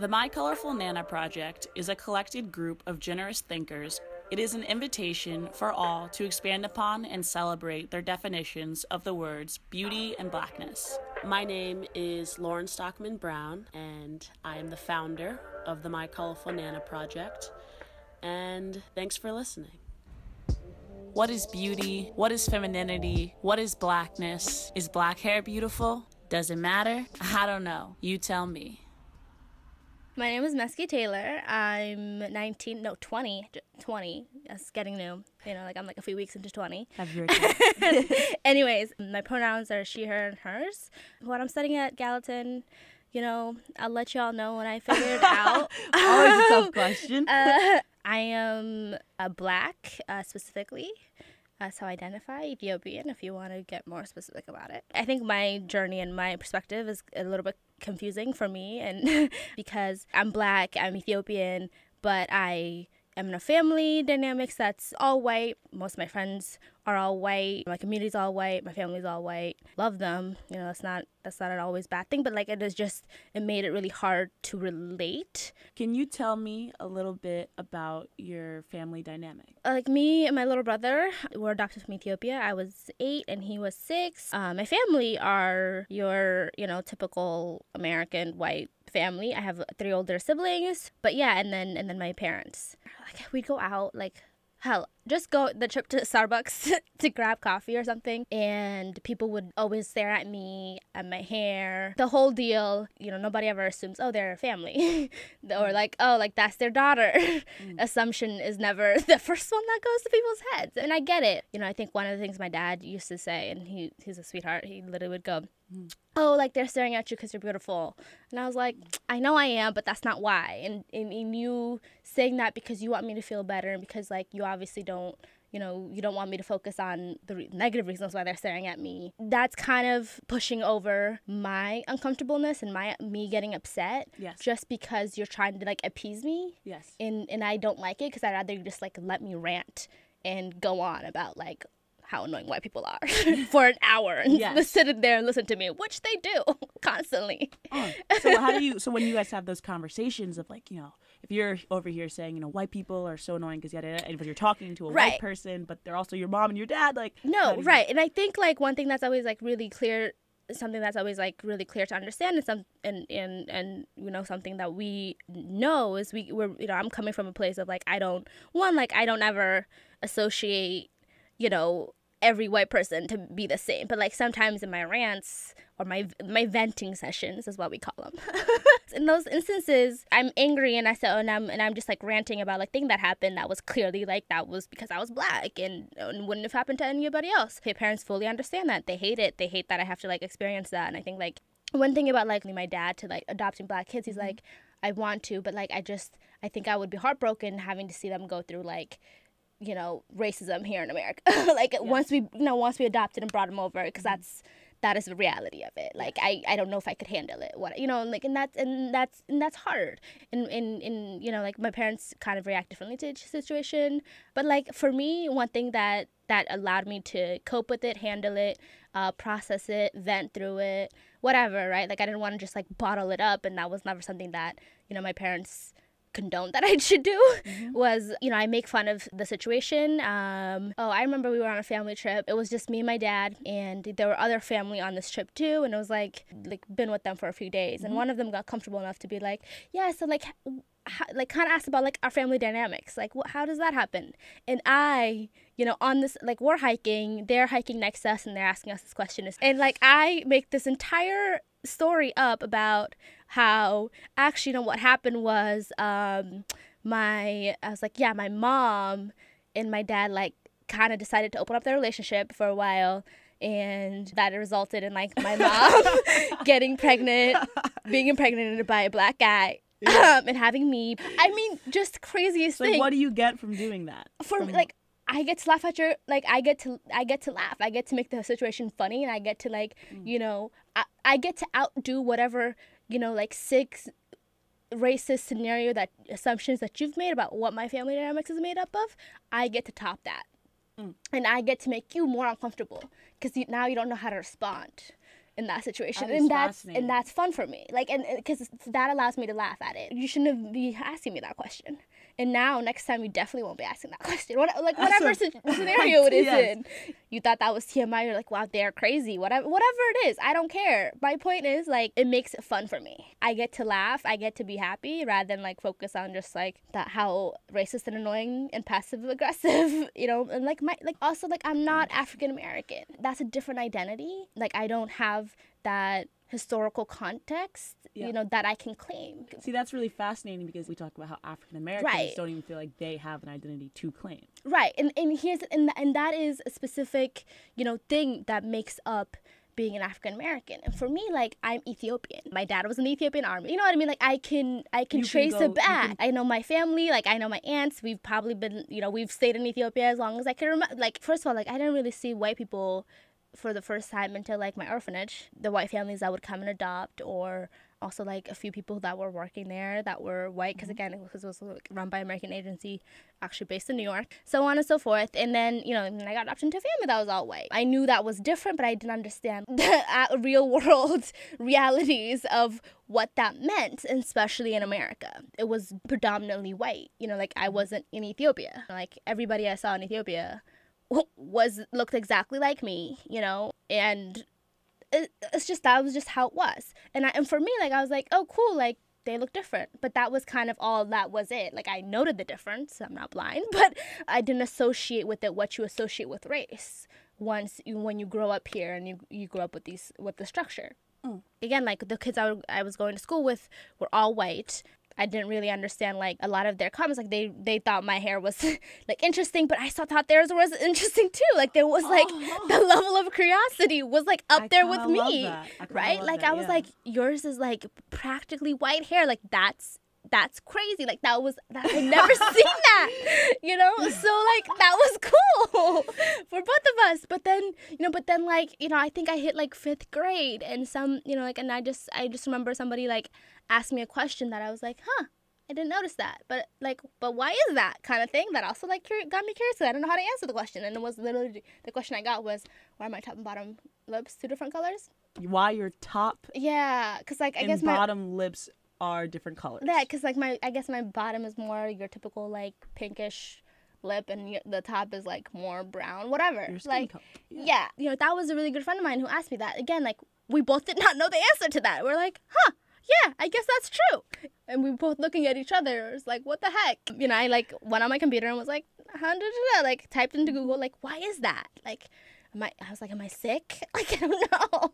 The My Colorful Nana Project is a collected group of generous thinkers. It is an invitation for all to expand upon and celebrate their definitions of the words beauty and blackness. My name is Lauren Stockman Brown, and I am the founder of the My Colorful Nana Project. And thanks for listening. What is beauty? What is femininity? What is blackness? Is black hair beautiful? Does it matter? I don't know. You tell me. My name is Mesky Taylor. I'm 19, no, 20. 20. That's getting new. You know, like I'm like a few weeks into 20. Have your Anyways, my pronouns are she, her, and hers. What I'm studying at Gallatin, you know, I'll let y'all know when I figure it out. Always a tough question. Uh, I am a black, uh, specifically. That's how I identify Ethiopian, if you want to get more specific about it. I think my journey and my perspective is a little bit confusing for me, and because I'm black, I'm Ethiopian, but I am in a family dynamics that's all white. Most of my friends are all white. My community's all white. My family's all white. Love them. You know, that's not that's not an always bad thing, but like it is just it made it really hard to relate. Can you tell me a little bit about your family dynamic? Uh, like me and my little brother were adopted from Ethiopia. I was eight and he was six. Uh, my family are your you know typical American white family. I have three older siblings, but yeah, and then and then my parents. Like we'd go out like hell just go the trip to Starbucks to grab coffee or something and people would always stare at me at my hair the whole deal you know nobody ever assumes oh they're a family or like oh like that's their daughter mm. assumption is never the first one that goes to people's heads and I get it you know I think one of the things my dad used to say and he he's a sweetheart he literally would go mm. Oh like they're staring at you because you're beautiful. And I was like I know I am but that's not why. And, and, and you saying that because you want me to feel better and because like you obviously don't you know you don't want me to focus on the re- negative reasons why they're staring at me. That's kind of pushing over my uncomfortableness and my me getting upset yes. just because you're trying to like appease me. Yes. And and i don't like it because i'd rather you just like let me rant and go on about like how annoying white people are for an hour and yes. sit in there and listen to me, which they do constantly. Oh. So how do you? So when you guys have those conversations of like, you know, if you're over here saying, you know, white people are so annoying because yada, and if you're talking to a right. white person, but they're also your mom and your dad, like no, right. And I think like one thing that's always like really clear something that's always like really clear to understand and some and and and you know something that we know is we we're you know I'm coming from a place of like I don't one like I don't ever associate you know every white person to be the same. But like sometimes in my rants or my my venting sessions is what we call them. in those instances, I'm angry and I say, oh, and I'm and I'm just like ranting about like thing that happened that was clearly like that was because I was black and, and wouldn't have happened to anybody else. My parents fully understand that. They hate it. They hate that I have to like experience that. And I think like one thing about like my dad to like adopting black kids, he's mm-hmm. like, I want to, but like I just I think I would be heartbroken having to see them go through like you know racism here in America. like yes. once we you know once we adopted and brought them over because mm-hmm. that's that is the reality of it. Like I, I don't know if I could handle it. What you know, like and that's and that's and that's hard. And and and you know, like my parents kind of react differently to the situation. But like for me, one thing that that allowed me to cope with it, handle it, uh, process it, vent through it, whatever, right? Like I didn't want to just like bottle it up, and that was never something that you know my parents condoned that I should do mm-hmm. was, you know, I make fun of the situation. Um, oh, I remember we were on a family trip. It was just me and my dad, and there were other family on this trip too. And it was like, like been with them for a few days, mm-hmm. and one of them got comfortable enough to be like, yeah, so like. How, like kind of asked about like our family dynamics like wh- how does that happen and i you know on this like we're hiking they're hiking next to us and they're asking us this question and like i make this entire story up about how actually, you know, what happened was um, my, I was like, yeah, my mom and my dad, like, kind of decided to open up their relationship for a while and that resulted in like my mom getting pregnant, being impregnated by a black guy. Yeah. Um, and having me, I mean, just craziest so thing. What do you get from doing that? For from... like, I get to laugh at your like I get to I get to laugh. I get to make the situation funny and I get to like, mm. you know, I, I get to outdo whatever, you know, like six racist scenario that assumptions that you've made about what my family dynamics is made up of. I get to top that. Mm. And I get to make you more uncomfortable because now you don't know how to respond in that situation That and that's and that's fun for me like and because that allows me to laugh at it you shouldn't be asking me that question and now next time you definitely won't be asking that question. What, like whatever a- scenario it is Yes. in. You thought that was tmi you're like wow they're crazy. Whatever whatever it is i don't care. My point is like it makes it fun for me. I get to laugh i get to be happy rather than like focus on just like that how racist and annoying and passive aggressive you know and like my like also like i'm not african american. That's a different identity. Like i don't have that historical context Yeah. you know that i can claim See, that's really fascinating because we talk about how African Americans Right. don't even feel like they have an identity to claim. right and and here's and and that is a specific you know thing that makes up being an African American. And for me, like I'm Ethiopian. My dad was in the Ethiopian army. You know what I mean? Like I can I can You can trace go- it back. can- I know my family, like I know my aunts. We've probably been, you know, we've stayed in Ethiopia as long as I can remember. Like first of all, like I didn't really see white people for the first time into like my orphanage. The white families that would come and adopt or also like a few people that were working there that were white because again it was, it was like, run by American agency actually based in New York, so on and so forth. And then, you know, then I got adopted into a family that was all white. I knew that was different, but I didn't understand the uh, real world realities of what that meant, especially in America. It was predominantly white. You know, like I wasn't in Ethiopia. Like everybody I saw in Ethiopia was looked exactly like me, you know, and it, it's just that was just how it was. And I, and for me, like I was like, oh, cool, like they look different. But that was kind of all that was it. Like I noted the difference. I'm not blind, but I didn't associate with it what you associate with race. Once you, when you grow up here and you you grow up with these with the structure. Mm. Again, like the kids I, w- I was going to school with were all white. I didn't really understand like a lot of their comments. Like they they thought my hair was like interesting, but I still thought theirs was interesting too. Like there was like oh. the level of curiosity was like up I there with me, that. I kinda right? Like that, I was yeah. like yours is like practically white hair. Like that's that's crazy. Like that was that I've never seen that. You know? So like that was cool for both of us. But then, you know, but then like, you know, I think I hit like 5th grade and some, you know, like and I just I just remember somebody like asked me a question that I was like, "Huh, I didn't notice that." But like, but why is that kind of thing that also like cur- got me curious. I don't know how to answer the question. And it was literally the question I got was, "Why are my top and bottom lips two different colors?" Why your top Yeah, cuz like I and guess my bottom lips are different colors. Yeah, because like my, I guess my bottom is more your typical like pinkish lip, and the top is like more brown, whatever. Like, color. yeah. you know, that was a really good friend of mine who asked me that. Again, like we both did not know the answer to that. We're like, huh, yeah, I guess that's true. And we both looking at each other. It's like, what the heck? You know, I like went on my computer and was like, "Huh, da, da, da," like typed into Google, like, why is that? Like. Am I, I was like, am I sick? Like, I don't know.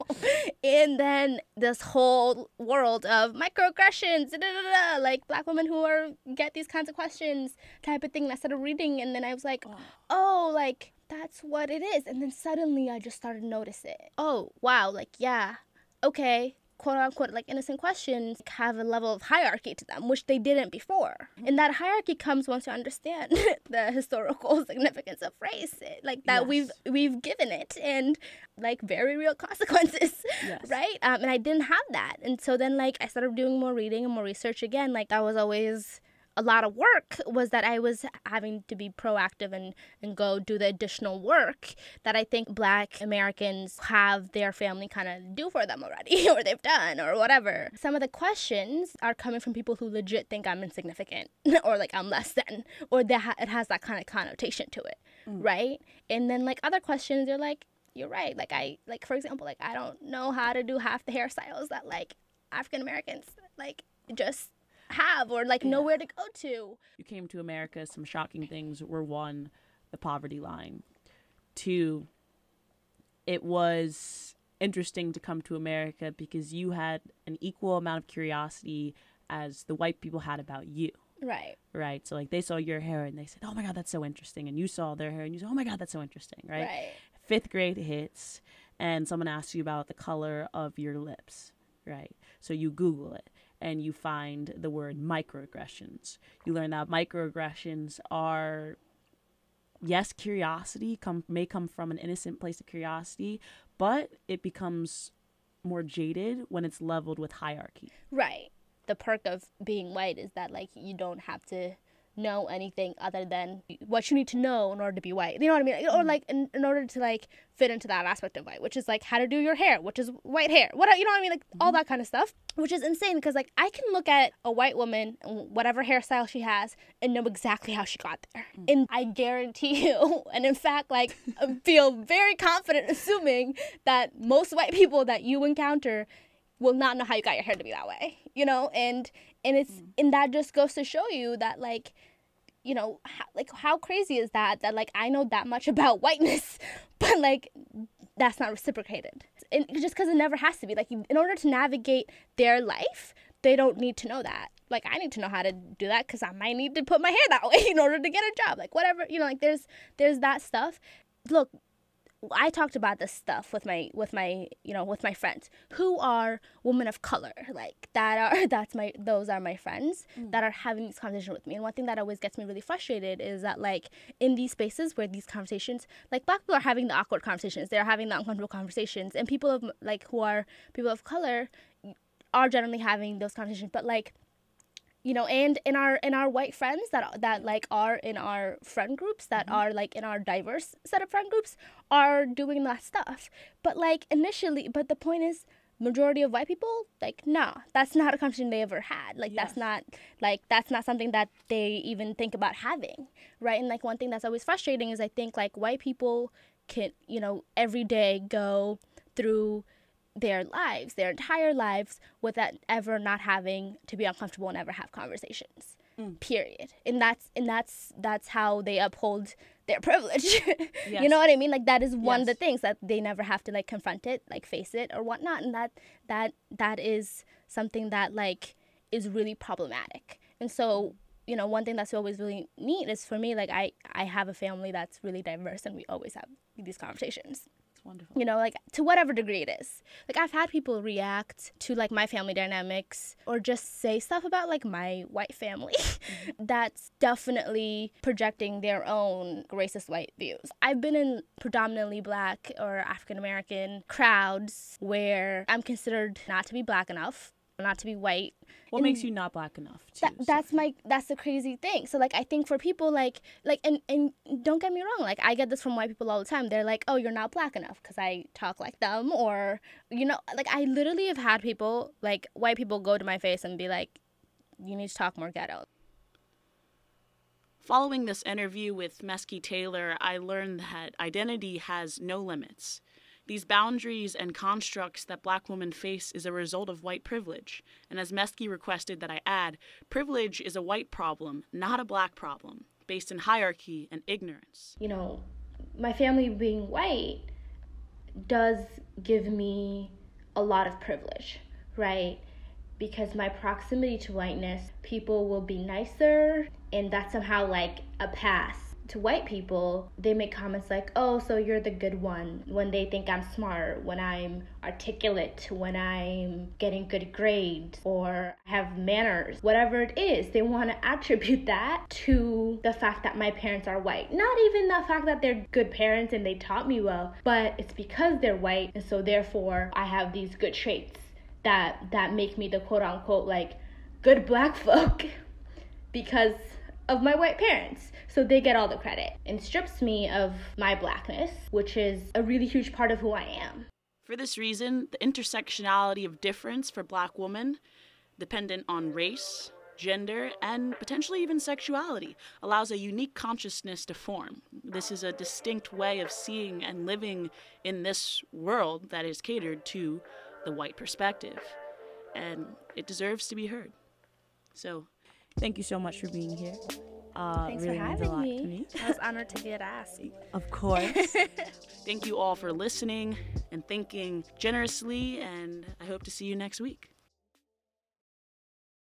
and then this whole world of microaggressions, da, da, da, da, like black women who are get these kinds of questions type of thing. And I started reading, and then I was like, oh, like that's what it is. And then suddenly I just started to notice it. Oh, wow, like yeah, okay, quote unquote, like innocent questions have a level of hierarchy to them, which they didn't before. And that hierarchy comes once you understand the historical significance of race, like that Yes. we've we've given it, and like very real consequences, Yes. right? Um, and I didn't have that, and so then like I started doing more reading and more research again. Like that was always a lot of work was that I was having to be proactive and, and go do the additional work that I think black Americans have their family kind of do for them already or they've done or whatever. Some of the questions are coming from people who legit think I'm insignificant or like I'm less than or that ha- it has that kind of connotation to it, mm. right? And then like other questions they're like you're right. Like I like for example, like I don't know how to do half the hairstyles that like African Americans like just have or like know where to go to. you came to America, some shocking things were one, the poverty line. Two, it was interesting to come to America because you had an equal amount of curiosity as the white people had about you. Right. Right. So like they saw your hair and they said, Oh my god, that's so interesting and you saw their hair and you said, Oh my god, that's so interesting, right? Right. Fifth grade hits and someone asks you about the color of your lips, right? So you Google it and you find the word microaggressions. You learn that microaggressions are yes, curiosity come may come from an innocent place of curiosity, but it becomes more jaded when it's leveled with hierarchy. Right. The perk of being white is that like you don't have to know anything other than what you need to know in order to be white. You know what I mean? Or Mm-hmm. like in, in order to like fit into that aspect of white, which is like how to do your hair, which is white hair. What you know what I mean? Like all Mm-hmm. that kind of stuff, which is insane because like I can look at a white woman, whatever hairstyle she has, and know exactly how she got there. Mm. And I guarantee you, and in fact, like feel very confident assuming that most white people that you encounter will not know how you got your hair to be that way you know? And and it's mm. and that just goes to show you that like you know how, like how crazy is that that like i know that much about whiteness but like that's not reciprocated. And just because it never has to be like you- in order to navigate their life they don't need to know that. Like i need to know how to do that because i might need to put my hair that way in order to get a job like whatever you know like there's there's that stuff. Look I talked about this stuff with my with my you know with my friends who are women of color like that are that's my those are my friends mm. that are having these conversations with me. And one thing that always gets me really frustrated is that like in these spaces where these conversations like black people are having the awkward conversations they're having the uncomfortable conversations and people of like who are people of color are generally having those conversations. But like you know and in our in our white friends that that like are in our friend groups that mm-hmm. are like in our diverse set of friend groups are doing that stuff. But like initially but the point is majority of white people like no that's not a conversation they ever had. Like that's not like that's not something that they even think about having right? And like one thing that's always frustrating is i think like white people can you know every day go through their lives, their entire lives, without ever not having to be uncomfortable and ever have conversations. Mm. Period. And that's and that's that's how they uphold their privilege. you know what I mean? Like that is one of the things that they never have to like confront it, like face it or whatnot. And that that that is something that like is really problematic. And so you know, one thing that's always really neat is for me, like I I have a family that's really diverse, and we always have these conversations wonderful. you know like to whatever degree it is. Like i've had people react to like my family dynamics or just say stuff about like my white family mm-hmm. that's definitely projecting their own racist white views. I've been in predominantly black or african american crowds where i'm considered not to be black enough not to be white What makes you not black enough? Too, that, that's my that's the crazy thing so like i think for people like like and and don't get me wrong like i get this from white people all the time they're like oh you're not black enough because i talk like them or you know like i literally have had people like white people go to my face and be like you need to talk more ghetto Following this interview with Mesky Taylor, I learned that identity has no limits. These boundaries and constructs that black women face is a result of white privilege. And as Mesky requested that I add, privilege is a white problem, not a black problem, based in hierarchy and ignorance. you know, my family being white does give me a lot of privilege, right? Because my proximity to whiteness, people will be nicer, and that's somehow like a pass. To white people, they make comments like, oh, so you're the good one when they think I'm smart, when I'm articulate, when I'm getting good grades, or have manners, whatever it is. They want to attribute that to the fact that my parents are white. Not even the fact that they're good parents and they taught me well, but it's because they're white, and so therefore I have these good traits that that make me the quote unquote like good black folk because of my white parents. So they get all the credit and strips me of my blackness, which is a really huge part of who I am. For this reason, the intersectionality of difference for black women, dependent on race, gender, and potentially even sexuality, allows a unique consciousness to form. This is a distinct way of seeing and living in this world that is catered to the white perspective. And it deserves to be heard. So, thank you so much for being here. Uh, Thanks really for having me. to me. I was honored to get asked. Of course. Thank you all for listening and thinking generously, and I hope to see you next week.